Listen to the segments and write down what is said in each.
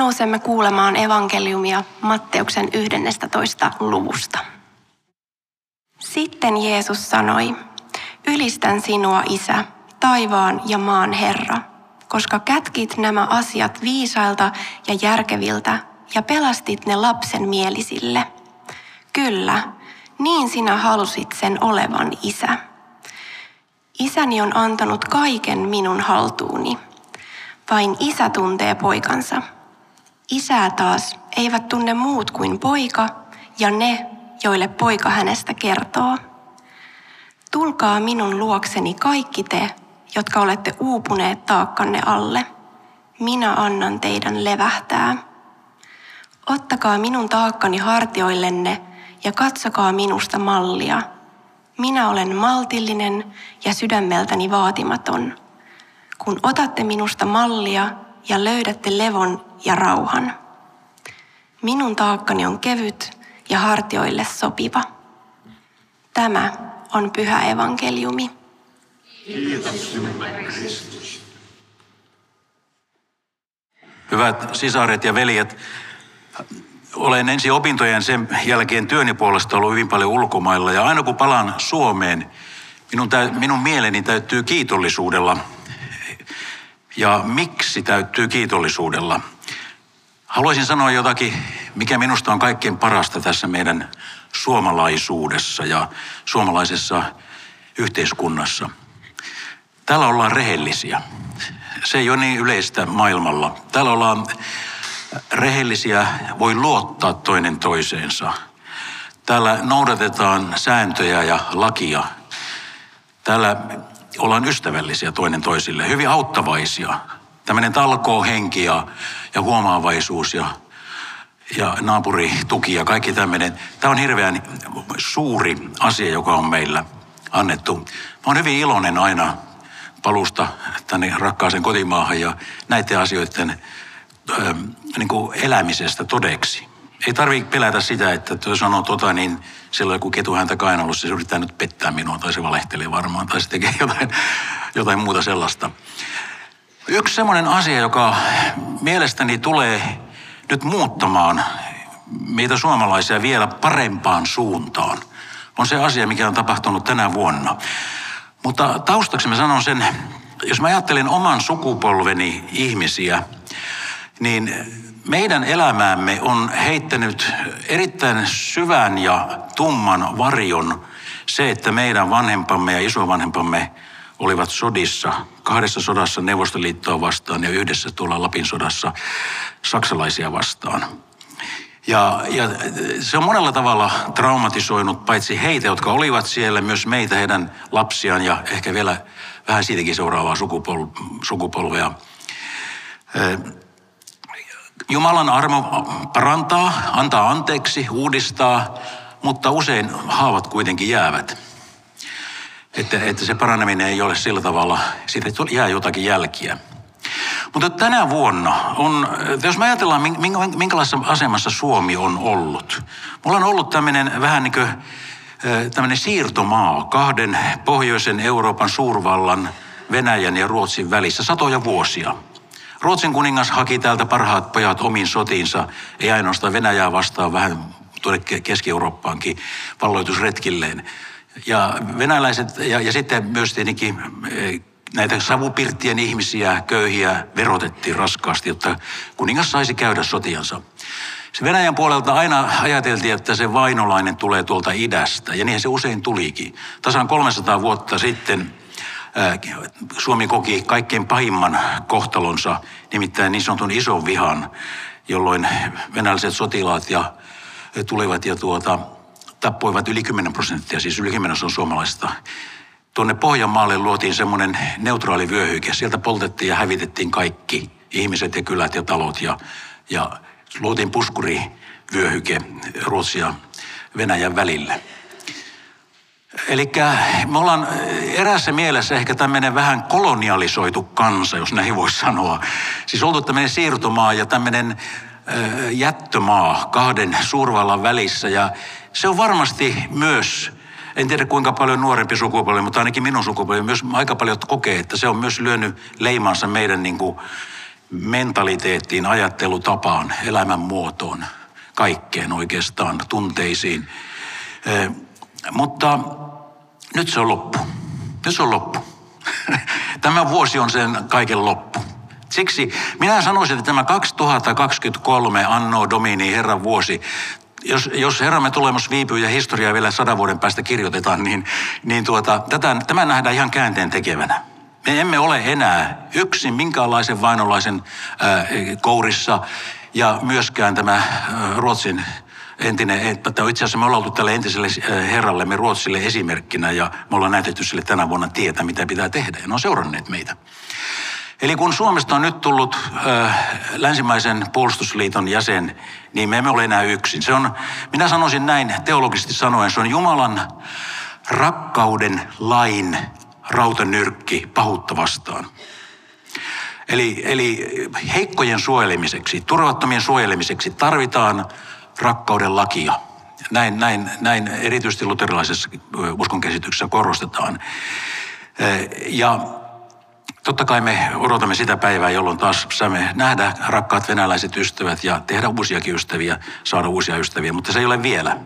nousemme kuulemaan evankeliumia Matteuksen 11. luvusta. Sitten Jeesus sanoi, ylistän sinua, Isä, taivaan ja maan Herra, koska kätkit nämä asiat viisailta ja järkeviltä ja pelastit ne lapsen mielisille. Kyllä, niin sinä halusit sen olevan, Isä. Isäni on antanut kaiken minun haltuuni. Vain isä tuntee poikansa. Isää taas eivät tunne muut kuin poika ja ne, joille poika hänestä kertoo. Tulkaa minun luokseni kaikki te, jotka olette uupuneet taakkanne alle. Minä annan teidän levähtää. Ottakaa minun taakkani hartioillenne ja katsokaa minusta mallia. Minä olen maltillinen ja sydämeltäni vaatimaton. Kun otatte minusta mallia ja löydätte levon ja rauhan. Minun taakkani on kevyt ja hartioille sopiva. Tämä on pyhä evankeliumi. Kiitos Kristus. Hyvät sisaret ja veljet, olen ensi opintojen sen jälkeen työni puolesta ollut hyvin paljon ulkomailla ja aina kun palaan Suomeen, minun, täy, minun mieleni täyttyy kiitollisuudella. Ja miksi täyttyy kiitollisuudella? Haluaisin sanoa jotakin, mikä minusta on kaikkein parasta tässä meidän suomalaisuudessa ja suomalaisessa yhteiskunnassa. Täällä ollaan rehellisiä. Se ei ole niin yleistä maailmalla. Täällä ollaan rehellisiä, voi luottaa toinen toiseensa. Täällä noudatetaan sääntöjä ja lakia. Täällä ollaan ystävällisiä toinen toisille, hyvin auttavaisia. Tämmöinen talkoo henki ja, ja huomaavaisuus ja, ja naapurituki ja kaikki tämmöinen. Tämä on hirveän suuri asia, joka on meillä annettu. Mä olen hyvin iloinen aina palusta tänne rakkaaseen kotimaahan ja näiden asioiden ö, niin kuin elämisestä todeksi. Ei tarvitse pelätä sitä, että jos sanoo tota, niin silloin joku ketu häntä kainalossa, se yrittää nyt pettää minua, tai se valehtelee varmaan, tai se tekee jotain, jotain muuta sellaista. Yksi semmoinen asia, joka mielestäni tulee nyt muuttamaan meitä suomalaisia vielä parempaan suuntaan, on se asia, mikä on tapahtunut tänä vuonna. Mutta taustaksi mä sanon sen, jos mä ajattelen oman sukupolveni ihmisiä, niin meidän elämäämme on heittänyt erittäin syvän ja tumman varjon se, että meidän vanhempamme ja isovanhempamme olivat sodissa, kahdessa sodassa Neuvostoliittoa vastaan ja yhdessä tuolla Lapin sodassa saksalaisia vastaan. Ja, ja se on monella tavalla traumatisoinut paitsi heitä, jotka olivat siellä, myös meitä, heidän lapsiaan ja ehkä vielä vähän siitäkin seuraavaa sukupol- sukupolvea. Jumalan armo parantaa, antaa anteeksi, uudistaa, mutta usein haavat kuitenkin jäävät. Että, että se paraneminen ei ole sillä tavalla, siitä jää jotakin jälkiä. Mutta tänä vuonna on, jos me ajatellaan, minkälaisessa asemassa Suomi on ollut. Mulla on ollut tämmöinen vähän niin kuin tämmöinen siirtomaa kahden pohjoisen Euroopan suurvallan, Venäjän ja Ruotsin välissä satoja vuosia. Ruotsin kuningas haki täältä parhaat pojat omiin sotiinsa, ei ainoastaan Venäjää vastaan, vähän tuonne Keski-Eurooppaankin valloitusretkilleen. Ja venäläiset, ja, ja sitten myös tietenkin näitä savupirttien ihmisiä, köyhiä, verotettiin raskaasti, jotta kuningas saisi käydä sotiansa. Se Venäjän puolelta aina ajateltiin, että se vainolainen tulee tuolta idästä, ja niin se usein tulikin. Tasan 300 vuotta sitten Suomi koki kaikkein pahimman kohtalonsa, nimittäin niin sanotun ison vihan, jolloin venäläiset sotilaat ja tulivat ja tuota, tappoivat yli 10 prosenttia, siis yli 10 on suomalaisista tuonne Pohjanmaalle luotiin semmoinen neutraali vyöhyke. Sieltä poltettiin ja hävitettiin kaikki ihmiset ja kylät ja talot ja, ja luotiin puskurivyöhyke Ruotsia Venäjän välille. Eli me ollaan erässä mielessä ehkä tämmöinen vähän kolonialisoitu kansa, jos näin voisi sanoa. Siis oltu tämmöinen siirtomaa ja tämmöinen jättömaa kahden suurvallan välissä. Ja se on varmasti myös en tiedä kuinka paljon nuorempi sukupolvi, mutta ainakin minun sukupolvi myös aika paljon kokee, että se on myös lyönyt leimansa meidän niin kuin mentaliteettiin, ajattelutapaan, elämänmuotoon, kaikkeen oikeastaan, tunteisiin. Mutta nyt se on loppu. Nyt se on loppu. Tämä vuosi on sen kaiken loppu. Siksi minä sanoisin, että tämä 2023 anno domini, Herran vuosi, jos, jos Herramme tulemus viipyy ja historiaa vielä sadan vuoden päästä kirjoitetaan, niin, niin tuota, tätä, tämä nähdään ihan käänteen tekevänä. Me emme ole enää yksin minkäänlaisen vainolaisen äh, kourissa ja myöskään tämä äh, Ruotsin entinen, että itse asiassa me ollaan oltu tälle entiselle äh, herrallemme Ruotsille esimerkkinä ja me ollaan näytetty sille tänä vuonna tietä, mitä pitää tehdä ja ne on seuranneet meitä. Eli kun Suomesta on nyt tullut äh, länsimaisen puolustusliiton jäsen, niin me emme ole enää yksin. Se on, minä sanoisin näin teologisesti sanoen, se on Jumalan rakkauden lain rautanyrkki pahuutta vastaan. Eli, eli heikkojen suojelemiseksi, turvattomien suojelemiseksi tarvitaan rakkauden lakia. Näin, näin, näin erityisesti luterilaisessa uskonkäsityksessä korostetaan. Ja totta kai me odotamme sitä päivää, jolloin taas saamme nähdä rakkaat venäläiset ystävät ja tehdä uusiakin ystäviä, saada uusia ystäviä, mutta se ei ole vielä.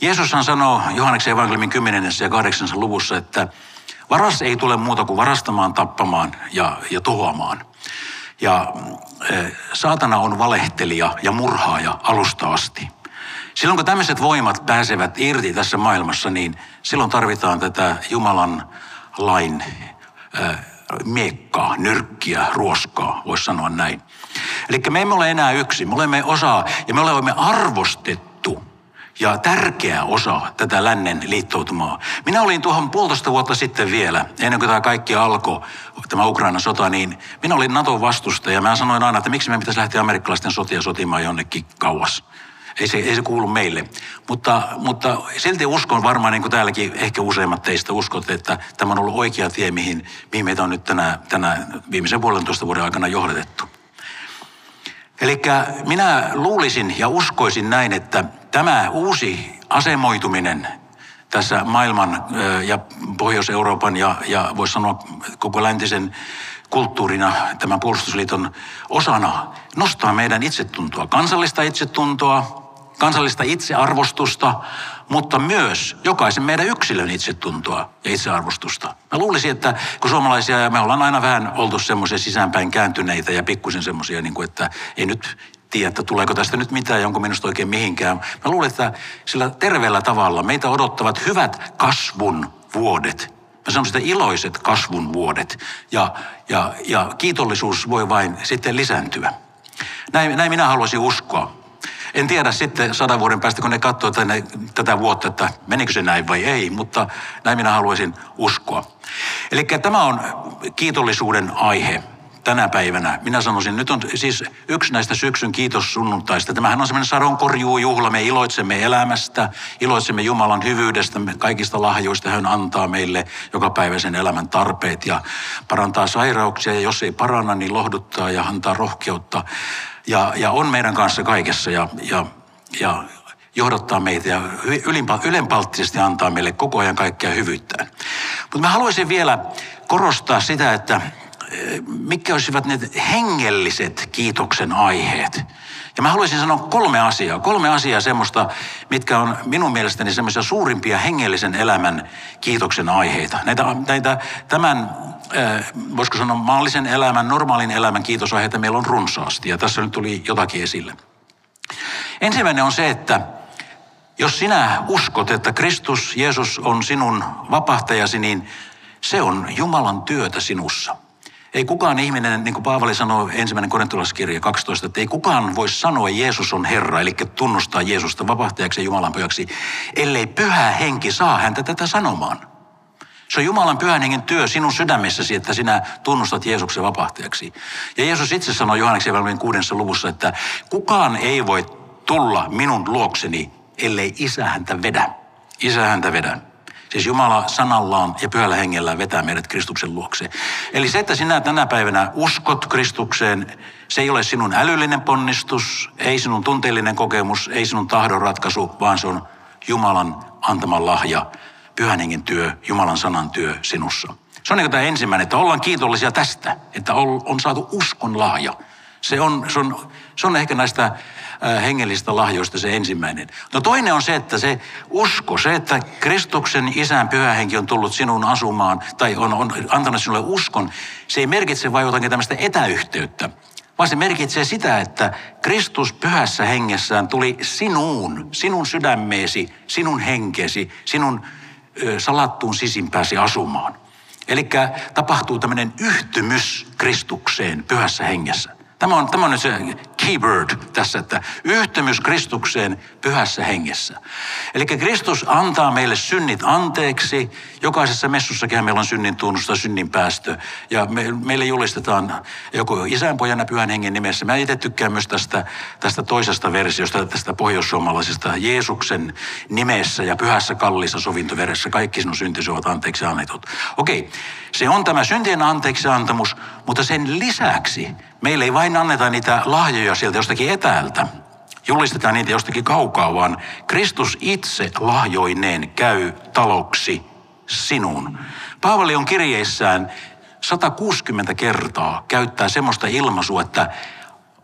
Jeesushan sanoo Johanneksen evankeliumin 10. ja 8. luvussa, että Varas ei tule muuta kuin varastamaan, tappamaan ja, ja tuhoamaan. Ja e, saatana on valehtelija ja murhaaja alusta asti. Silloin kun tämmöiset voimat pääsevät irti tässä maailmassa, niin silloin tarvitaan tätä Jumalan lain e, miekkaa, nyrkkiä, ruoskaa, voisi sanoa näin. Eli me emme ole enää yksin, me olemme osa ja me olemme arvostettu ja tärkeä osa tätä lännen liittoutumaa. Minä olin tuohon puolitoista vuotta sitten vielä, ennen kuin tämä kaikki alkoi, tämä Ukrainan sota, niin minä olin Naton vastusta ja mä sanoin aina, että miksi me pitäisi lähteä amerikkalaisten sotia sotimaan jonnekin kauas. Ei se, ei se kuulu meille. Mutta, mutta silti uskon varmaan, niin kuin täälläkin ehkä useimmat teistä uskot, että tämä on ollut oikea tie, mihin, mihin meitä on nyt tänä, tänä viimeisen puolentoista vuoden aikana johdatettu. Eli minä luulisin ja uskoisin näin, että tämä uusi asemoituminen tässä maailman ja Pohjois-Euroopan ja, ja voisi sanoa koko läntisen kulttuurina, tämän puolustusliiton osana, nostaa meidän itsetuntoa, kansallista itsetuntoa, kansallista itsearvostusta, mutta myös jokaisen meidän yksilön itsetuntoa ja itsearvostusta. Mä luulisin, että kun suomalaisia, ja me ollaan aina vähän oltu semmoisia sisäänpäin kääntyneitä ja pikkusen semmoisia, niin kuin, että ei nyt tiedä, että tuleeko tästä nyt mitään, jonka minusta oikein mihinkään. Mä luulen, että sillä terveellä tavalla meitä odottavat hyvät kasvun vuodet. Mä sanon sitä iloiset kasvun vuodet. Ja, ja, ja kiitollisuus voi vain sitten lisääntyä. Näin, näin minä haluaisin uskoa. En tiedä sitten sadan vuoden päästä, kun ne katsoo tänne, tätä vuotta, että menikö se näin vai ei, mutta näin minä haluaisin uskoa. Eli tämä on kiitollisuuden aihe tänä päivänä. Minä sanoisin, nyt on siis yksi näistä syksyn kiitossunnuntaista. Tämähän on semmoinen juhla. Me iloitsemme elämästä, iloitsemme Jumalan hyvyydestä, kaikista lahjoista hän antaa meille joka päiväisen elämän tarpeet ja parantaa sairauksia. Ja jos ei paranna, niin lohduttaa ja antaa rohkeutta ja, ja on meidän kanssa kaikessa ja, ja, ja johdattaa meitä ja ylenpalttisesti antaa meille koko ajan kaikkea hyvyyttään. Mutta mä haluaisin vielä korostaa sitä, että eh, mitkä olisivat ne hengelliset kiitoksen aiheet. Ja mä haluaisin sanoa kolme asiaa. Kolme asiaa semmoista, mitkä on minun mielestäni semmoisia suurimpia hengellisen elämän kiitoksen aiheita. Näitä, näitä tämän Äh, voisiko sanoa maallisen elämän, normaalin elämän kiitosaiheita meillä on runsaasti ja tässä nyt tuli jotakin esille. Ensimmäinen on se, että jos sinä uskot, että Kristus, Jeesus on sinun vapahtajasi, niin se on Jumalan työtä sinussa. Ei kukaan ihminen, niin kuin Paavali sanoi ensimmäinen korintolaiskirja 12, että ei kukaan voi sanoa, että Jeesus on Herra, eli tunnustaa Jeesusta vapahtajaksi ja Jumalan pojaksi, ellei pyhä henki saa häntä tätä sanomaan. Se on Jumalan pyhän hengen työ sinun sydämessäsi, että sinä tunnustat Jeesuksen vapahtajaksi. Ja Jeesus itse sanoi Johanneksen evankeliumin kuudessa luvussa, että kukaan ei voi tulla minun luokseni, ellei isä häntä vedä. Isä häntä vedä. Siis Jumala sanallaan ja pyhällä hengellä vetää meidät Kristuksen luokse. Eli se, että sinä tänä päivänä uskot Kristukseen, se ei ole sinun älyllinen ponnistus, ei sinun tunteellinen kokemus, ei sinun tahdon ratkaisu, vaan se on Jumalan antama lahja pyhän hengen työ, Jumalan sanan työ sinussa. Se on niin tämä ensimmäinen, että ollaan kiitollisia tästä, että on, saatu uskon lahja. Se on, se on, se on ehkä näistä hengellisistä lahjoista se ensimmäinen. No toinen on se, että se usko, se, että Kristuksen isän pyhä henki on tullut sinun asumaan tai on, on antanut sinulle uskon, se ei merkitse vain jotakin tämmöistä etäyhteyttä, vaan se merkitsee sitä, että Kristus pyhässä hengessään tuli sinuun, sinun sydämeesi, sinun henkesi, sinun ö, salattuun sisimpääsi asumaan. Eli tapahtuu tämmöinen yhtymys Kristukseen pyhässä hengessä. Tämä on, tämä on se keyword tässä, että yhtemys Kristukseen pyhässä hengessä. Eli Kristus antaa meille synnit anteeksi. Jokaisessa messussakin meillä on synnin tunnusta, synnin päästö. Ja me, meille julistetaan joko isän, pojan ja pyhän hengen nimessä. Mä itse tykkään myös tästä, tästä toisesta versiosta, tästä pohjoissuomalaisesta Jeesuksen nimessä ja pyhässä kallissa sovintoveressä. Kaikki sinun syntisi ovat anteeksi annetut. Okei, se on tämä syntien anteeksi antamus, mutta sen lisäksi meille ei vain anneta niitä lahjoja sieltä jostakin etäältä, julistetaan niitä jostakin kaukaa, vaan Kristus itse lahjoineen käy taloksi sinun. Paavali on kirjeissään 160 kertaa käyttää semmoista ilmaisua, että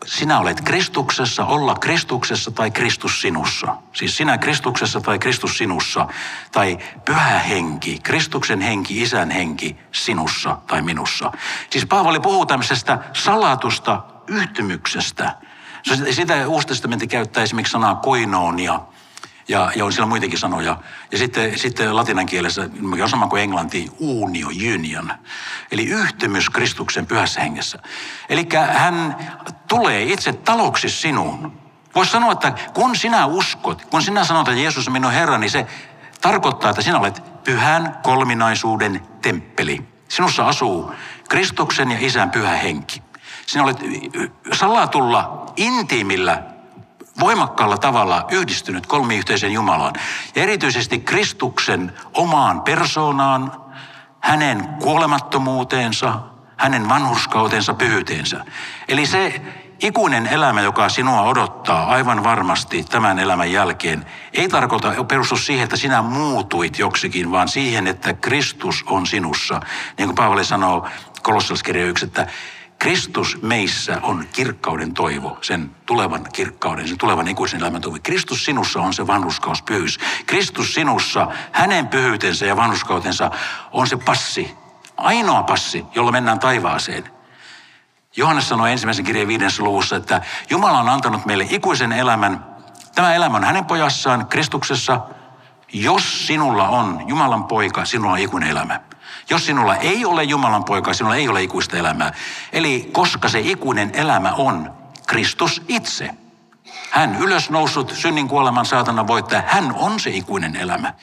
sinä olet Kristuksessa, olla Kristuksessa tai Kristus sinussa. Siis sinä Kristuksessa tai Kristus sinussa. Tai pyhä henki, Kristuksen henki, isän henki sinussa tai minussa. Siis Paavali puhuu tämmöisestä salatusta yhtymyksestä. Sitä Uusi testamentti käyttää esimerkiksi sanaa koinoonia – ja, ja on siellä muitakin sanoja. Ja sitten, sitten latinan kielessä on sama kuin englanti, unio, union. Eli yhtymys Kristuksen pyhässä hengessä. Eli hän tulee itse taloksi sinuun. Voisi sanoa, että kun sinä uskot, kun sinä sanot, että Jeesus on minun Herra, niin se tarkoittaa, että sinä olet pyhän kolminaisuuden temppeli. Sinussa asuu Kristuksen ja Isän pyhä henki. Sinä olet salatulla, intiimillä voimakkaalla tavalla yhdistynyt kolmiyhteisen Jumalaan. Ja erityisesti Kristuksen omaan persoonaan, hänen kuolemattomuuteensa, hänen vanhurskautensa, pyhyyteensä. Eli se ikuinen elämä, joka sinua odottaa aivan varmasti tämän elämän jälkeen, ei tarkoita perustu siihen, että sinä muutuit joksikin, vaan siihen, että Kristus on sinussa. Niin kuin Paavali sanoo kolossalskirja 1, että Kristus meissä on kirkkauden toivo, sen tulevan kirkkauden, sen tulevan ikuisen elämän toivo. Kristus sinussa on se vanhuskauspyhyys. Kristus sinussa, hänen pyhyytensä ja vanhuskautensa on se passi, ainoa passi, jolla mennään taivaaseen. Johannes sanoi ensimmäisen kirjeen viidessä luvussa, että Jumala on antanut meille ikuisen elämän. Tämä elämä on hänen pojassaan, Kristuksessa. Jos sinulla on Jumalan poika, sinulla on ikuinen elämä. Jos sinulla ei ole Jumalan poika, sinulla ei ole ikuista elämää. Eli koska se ikuinen elämä on Kristus itse. Hän ylösnoussut synnin kuoleman saatana voittaja, hän on se ikuinen elämä.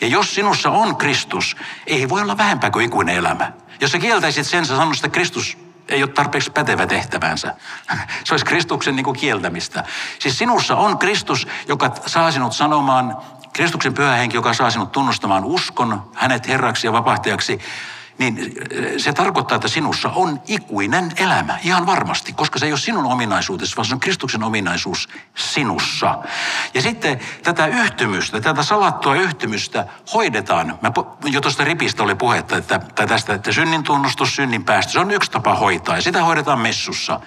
Ja jos sinussa on Kristus, ei voi olla vähempää kuin ikuinen elämä. Jos sä kieltäisit sen, sä sanoisit, että Kristus ei ole tarpeeksi pätevä tehtävänsä. Se olisi Kristuksen niin kuin kieltämistä. Siis sinussa on Kristus, joka saa sinut sanomaan Kristuksen pyhä henki, joka saa sinut tunnustamaan uskon, hänet herraksi ja vapahtajaksi, niin se tarkoittaa, että sinussa on ikuinen elämä, ihan varmasti, koska se ei ole sinun ominaisuutesi, vaan se on Kristuksen ominaisuus sinussa. Ja sitten tätä yhtymystä, tätä salattua yhtymystä hoidetaan. Mä jo tuosta ripistä oli puhetta, että, tai tästä, että synnin tunnustus, synnin päästö, se on yksi tapa hoitaa ja sitä hoidetaan messussa.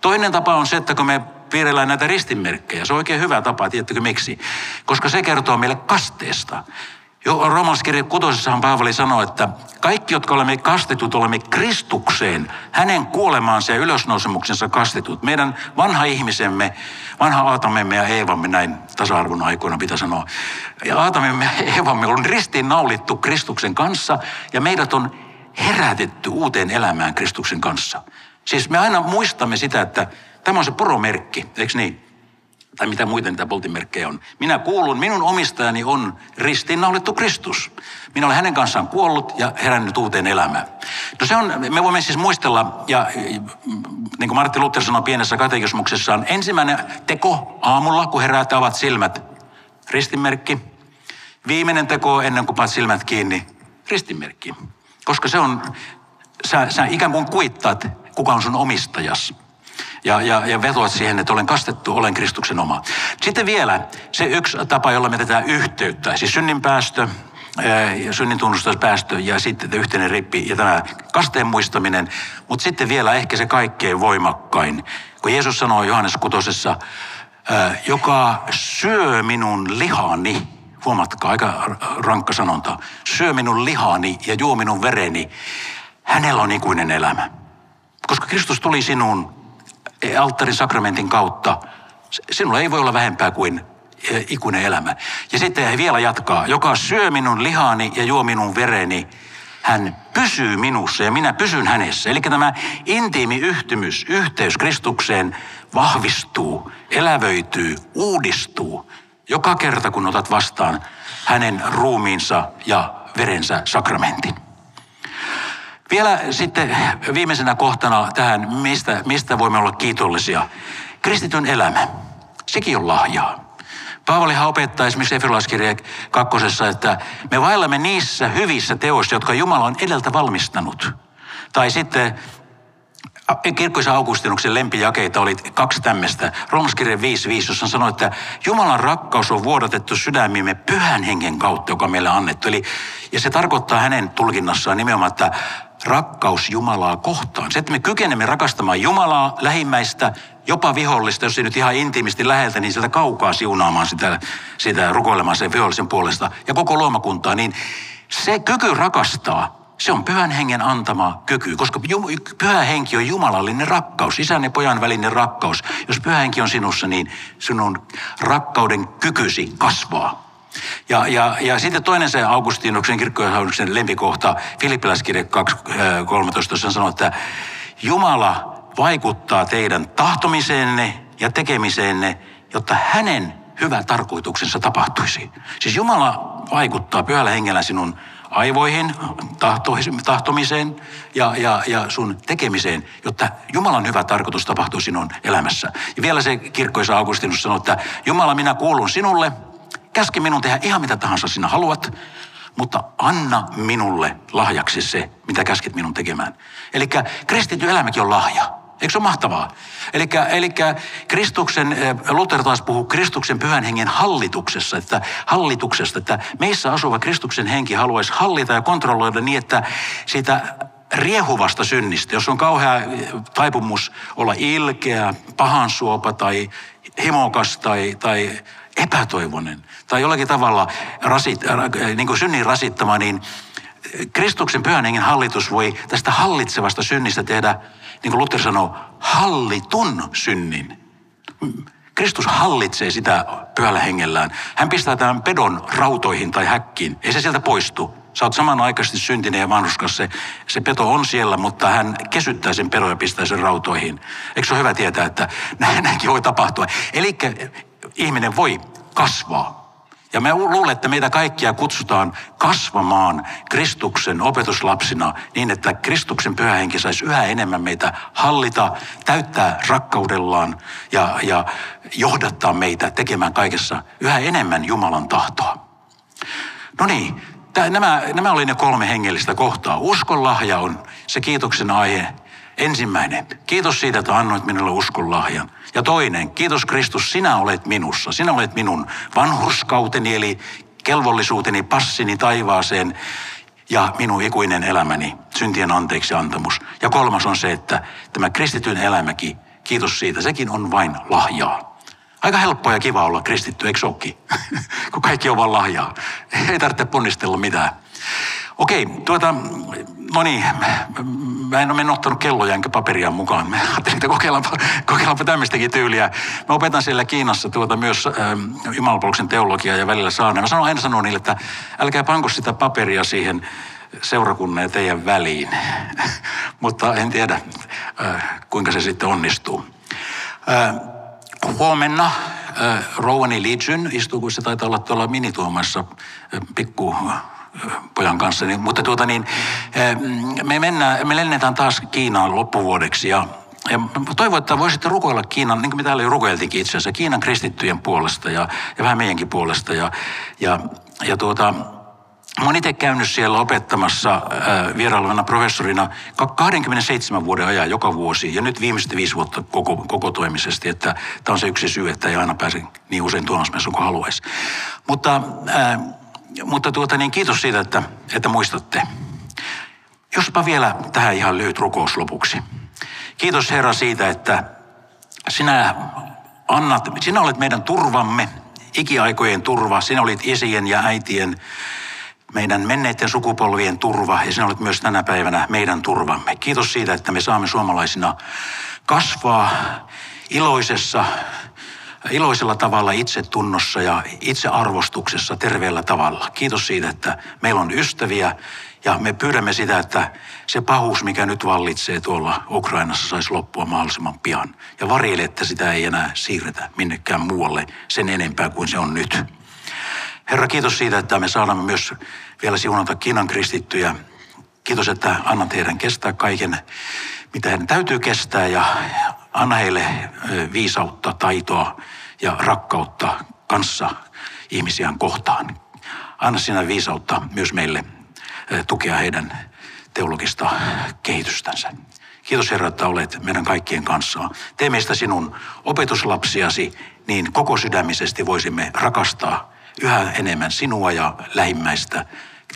Toinen tapa on se, että kun me piirrellään näitä ristinmerkkejä. Se on oikein hyvä tapa, tiedättekö miksi? Koska se kertoo meille kasteesta. Jo romalaiskirja kutosessahan Paavali sanoi, että kaikki, jotka olemme kastetut, olemme Kristukseen, hänen kuolemaansa ja ylösnousemuksensa kastetut. Meidän vanha ihmisemme, vanha Aatamemme ja Eevamme, näin tasa-arvon aikoina pitää sanoa. Ja Aatamemme ja Eevamme on ristiin naulittu Kristuksen kanssa ja meidät on herätetty uuteen elämään Kristuksen kanssa. Siis me aina muistamme sitä, että Tämä on se poromerkki, eikö niin? Tai mitä muita niitä poltimerkkejä on. Minä kuulun, minun omistajani on ristiinnaulittu Kristus. Minä olen hänen kanssaan kuollut ja herännyt uuteen elämään. No se on, me voimme siis muistella, ja niin kuin Martti Luther sanoi pienessä katekismuksessaan, ensimmäinen teko aamulla, kun heräät avat silmät, ristinmerkki. Viimeinen teko ennen kuin paat silmät kiinni, ristinmerkki. Koska se on, sä, sä ikään kuin kuittaat, kuka on sun omistajas ja, ja, ja vetoat siihen, että olen kastettu, olen Kristuksen oma. Sitten vielä se yksi tapa, jolla me tätä yhteyttä, siis synninpäästö, synnin tunnustuspäästö ja sitten yhteinen rippi ja tämä kasteen muistaminen. Mutta sitten vielä ehkä se kaikkein voimakkain, kun Jeesus sanoo Johannes kutosessa, joka syö minun lihani, huomatkaa, aika rankka sanonta, syö minun lihani ja juo minun vereni, hänellä on ikuinen elämä. Koska Kristus tuli sinun alttarin sakramentin kautta, sinulla ei voi olla vähempää kuin e, ikuinen elämä. Ja sitten hän vielä jatkaa, joka syö minun lihani ja juo minun vereni, hän pysyy minussa ja minä pysyn hänessä. Eli tämä intiimi yhtymys, yhteys Kristukseen vahvistuu, elävöityy, uudistuu joka kerta, kun otat vastaan hänen ruumiinsa ja verensä sakramentin. Vielä sitten viimeisenä kohtana tähän, mistä, mistä voimme olla kiitollisia. Kristityn elämä, sekin on lahjaa. Paavalihan opettaa esimerkiksi Efesolaiskirja kakkosessa, että me vaellamme niissä hyvissä teoissa, jotka Jumala on edeltä valmistanut. Tai sitten Kirkkoisen Augustinuksen lempijakeita oli kaksi tämmöistä. Roomaskirja 5.5, jossa sanoi, että Jumalan rakkaus on vuodatettu sydämimme pyhän hengen kautta, joka meille on annettu. Eli, ja se tarkoittaa hänen tulkinnassaan nimenomaan, että rakkaus Jumalaa kohtaan. Se, että me kykenemme rakastamaan Jumalaa, lähimmäistä, jopa vihollista, jos ei nyt ihan intiimisti läheltä, niin sieltä kaukaa siunaamaan sitä, sitä rukoilemaan sen vihollisen puolesta ja koko luomakuntaa, niin se kyky rakastaa, se on pyhän hengen antama kyky, koska pyhä henki on jumalallinen rakkaus, isän ja pojan välinen rakkaus. Jos pyhä henki on sinussa, niin sinun rakkauden kykysi kasvaa. Ja, ja, ja sitten toinen se Augustinuksen kirkkojen lempikohta, Filippiläiskirja 2.13, jossa sanoo, että Jumala vaikuttaa teidän tahtomiseenne ja tekemiseenne, jotta hänen hyvä tarkoituksensa tapahtuisi. Siis Jumala vaikuttaa pyhällä hengellä sinun aivoihin, tahtomiseen ja, ja, ja sun tekemiseen, jotta Jumalan hyvä tarkoitus tapahtuu sinun elämässä. Ja vielä se kirkkoisa Augustinus sanoi, että Jumala, minä kuulun sinulle, käske minun tehdä ihan mitä tahansa sinä haluat, mutta anna minulle lahjaksi se, mitä käskit minun tekemään. Eli kristitty elämäkin on lahja. Eikö se ole mahtavaa? Eli Kristuksen, eh, Luther taas puhuu Kristuksen pyhän hengen hallituksessa, että hallituksesta, että meissä asuva Kristuksen henki haluaisi hallita ja kontrolloida niin, että siitä riehuvasta synnistä, jos on kauhea eh, taipumus olla ilkeä, pahansuopa tai himokas tai, tai epätoivonen tai jollakin tavalla rasit, äh, niin kuin synnin rasittama, niin Kristuksen pyhän hengen hallitus voi tästä hallitsevasta synnistä tehdä, niin kuin Luther sanoo, hallitun synnin. Kristus hallitsee sitä pyhällä hengellään. Hän pistää tämän pedon rautoihin tai häkkiin. Ei se sieltä poistu. Sä oot samanaikaisesti syntinen ja vanhuskas. Se, se peto on siellä, mutta hän kesyttää sen pedon ja pistää sen rautoihin. Eikö se ole hyvä tietää, että näinkin voi tapahtua? Eli ihminen voi kasvaa. Ja me luulen, että meitä kaikkia kutsutaan kasvamaan Kristuksen opetuslapsina niin, että Kristuksen pyhä henki saisi yhä enemmän meitä hallita, täyttää rakkaudellaan ja, ja johdattaa meitä tekemään kaikessa yhä enemmän Jumalan tahtoa. No niin, nämä, nämä oli ne kolme hengellistä kohtaa. Uskon lahja on se kiitoksen aihe. Ensimmäinen, kiitos siitä, että annoit minulle uskon lahjan. Ja toinen, kiitos Kristus, sinä olet minussa. Sinä olet minun vanhurskauteni, eli kelvollisuuteni, passini taivaaseen ja minun ikuinen elämäni, syntien anteeksi antamus. Ja kolmas on se, että tämä kristityn elämäkin, kiitos siitä, sekin on vain lahjaa. Aika helppoa ja kiva olla kristitty, eikö olekin? Kun kaikki on vain lahjaa. Ei tarvitse ponnistella mitään. Okei, tuota, no niin, mä en ole ottanut kelloja enkä paperia mukaan. Mä ajattelin, että kokeillaanpa, kokeillaanpa tämmöistäkin tyyliä. Mä opetan siellä Kiinassa tuota myös äh, jumalapalveluksen teologiaa ja välillä saan. Mä sanon aina sanon niille, että älkää panko sitä paperia siihen seurakunnan ja teidän väliin. Mutta en tiedä, äh, kuinka se sitten onnistuu. Äh, huomenna äh, Rowani Legion istuu, kun se taitaa olla tuolla minituomassa äh, pikku pojan kanssa. Niin, mutta tuota niin, eh, me, mennään, me lennetään taas Kiinaan loppuvuodeksi ja ja toivon, että voisitte rukoilla Kiinan, niin kuin me täällä jo rukoiltiinkin itse asiassa, Kiinan kristittyjen puolesta ja, ja vähän meidänkin puolesta. Ja, ja, ja tuota, Mä oon itse käynyt siellä opettamassa äh, vierailevana professorina 27 vuoden ajan joka vuosi ja nyt viimeiset viisi vuotta koko, koko toimisesti, että tämä on se yksi syy, että ei aina pääse niin usein tuomasmessuun kuin haluaisi. Mutta äh, mutta tuota, niin kiitos siitä, että, että muistatte. Jospa vielä tähän ihan lyhyt rukous lopuksi. Kiitos Herra siitä, että sinä annat, sinä olet meidän turvamme, ikiaikojen turva. Sinä olit isien ja äitien, meidän menneiden sukupolvien turva ja sinä olet myös tänä päivänä meidän turvamme. Kiitos siitä, että me saamme suomalaisina kasvaa iloisessa, iloisella tavalla itsetunnossa ja itsearvostuksessa terveellä tavalla. Kiitos siitä, että meillä on ystäviä ja me pyydämme sitä, että se pahuus, mikä nyt vallitsee tuolla Ukrainassa, saisi loppua mahdollisimman pian. Ja varjele, että sitä ei enää siirretä minnekään muualle sen enempää kuin se on nyt. Herra, kiitos siitä, että me saadaan myös vielä siunata Kiinan kristittyjä. Kiitos, että annat heidän kestää kaiken, mitä heidän täytyy kestää ja anna heille viisautta, taitoa ja rakkautta kanssa ihmisiään kohtaan. Anna sinä viisautta myös meille tukea heidän teologista kehitystänsä. Kiitos Herra, että olet meidän kaikkien kanssa. Tee meistä sinun opetuslapsiasi, niin koko sydämisesti voisimme rakastaa yhä enemmän sinua ja lähimmäistä,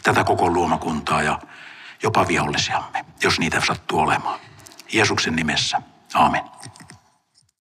tätä koko luomakuntaa ja jopa vihollisiamme, jos niitä sattuu olemaan. Jeesuksen nimessä. Amen.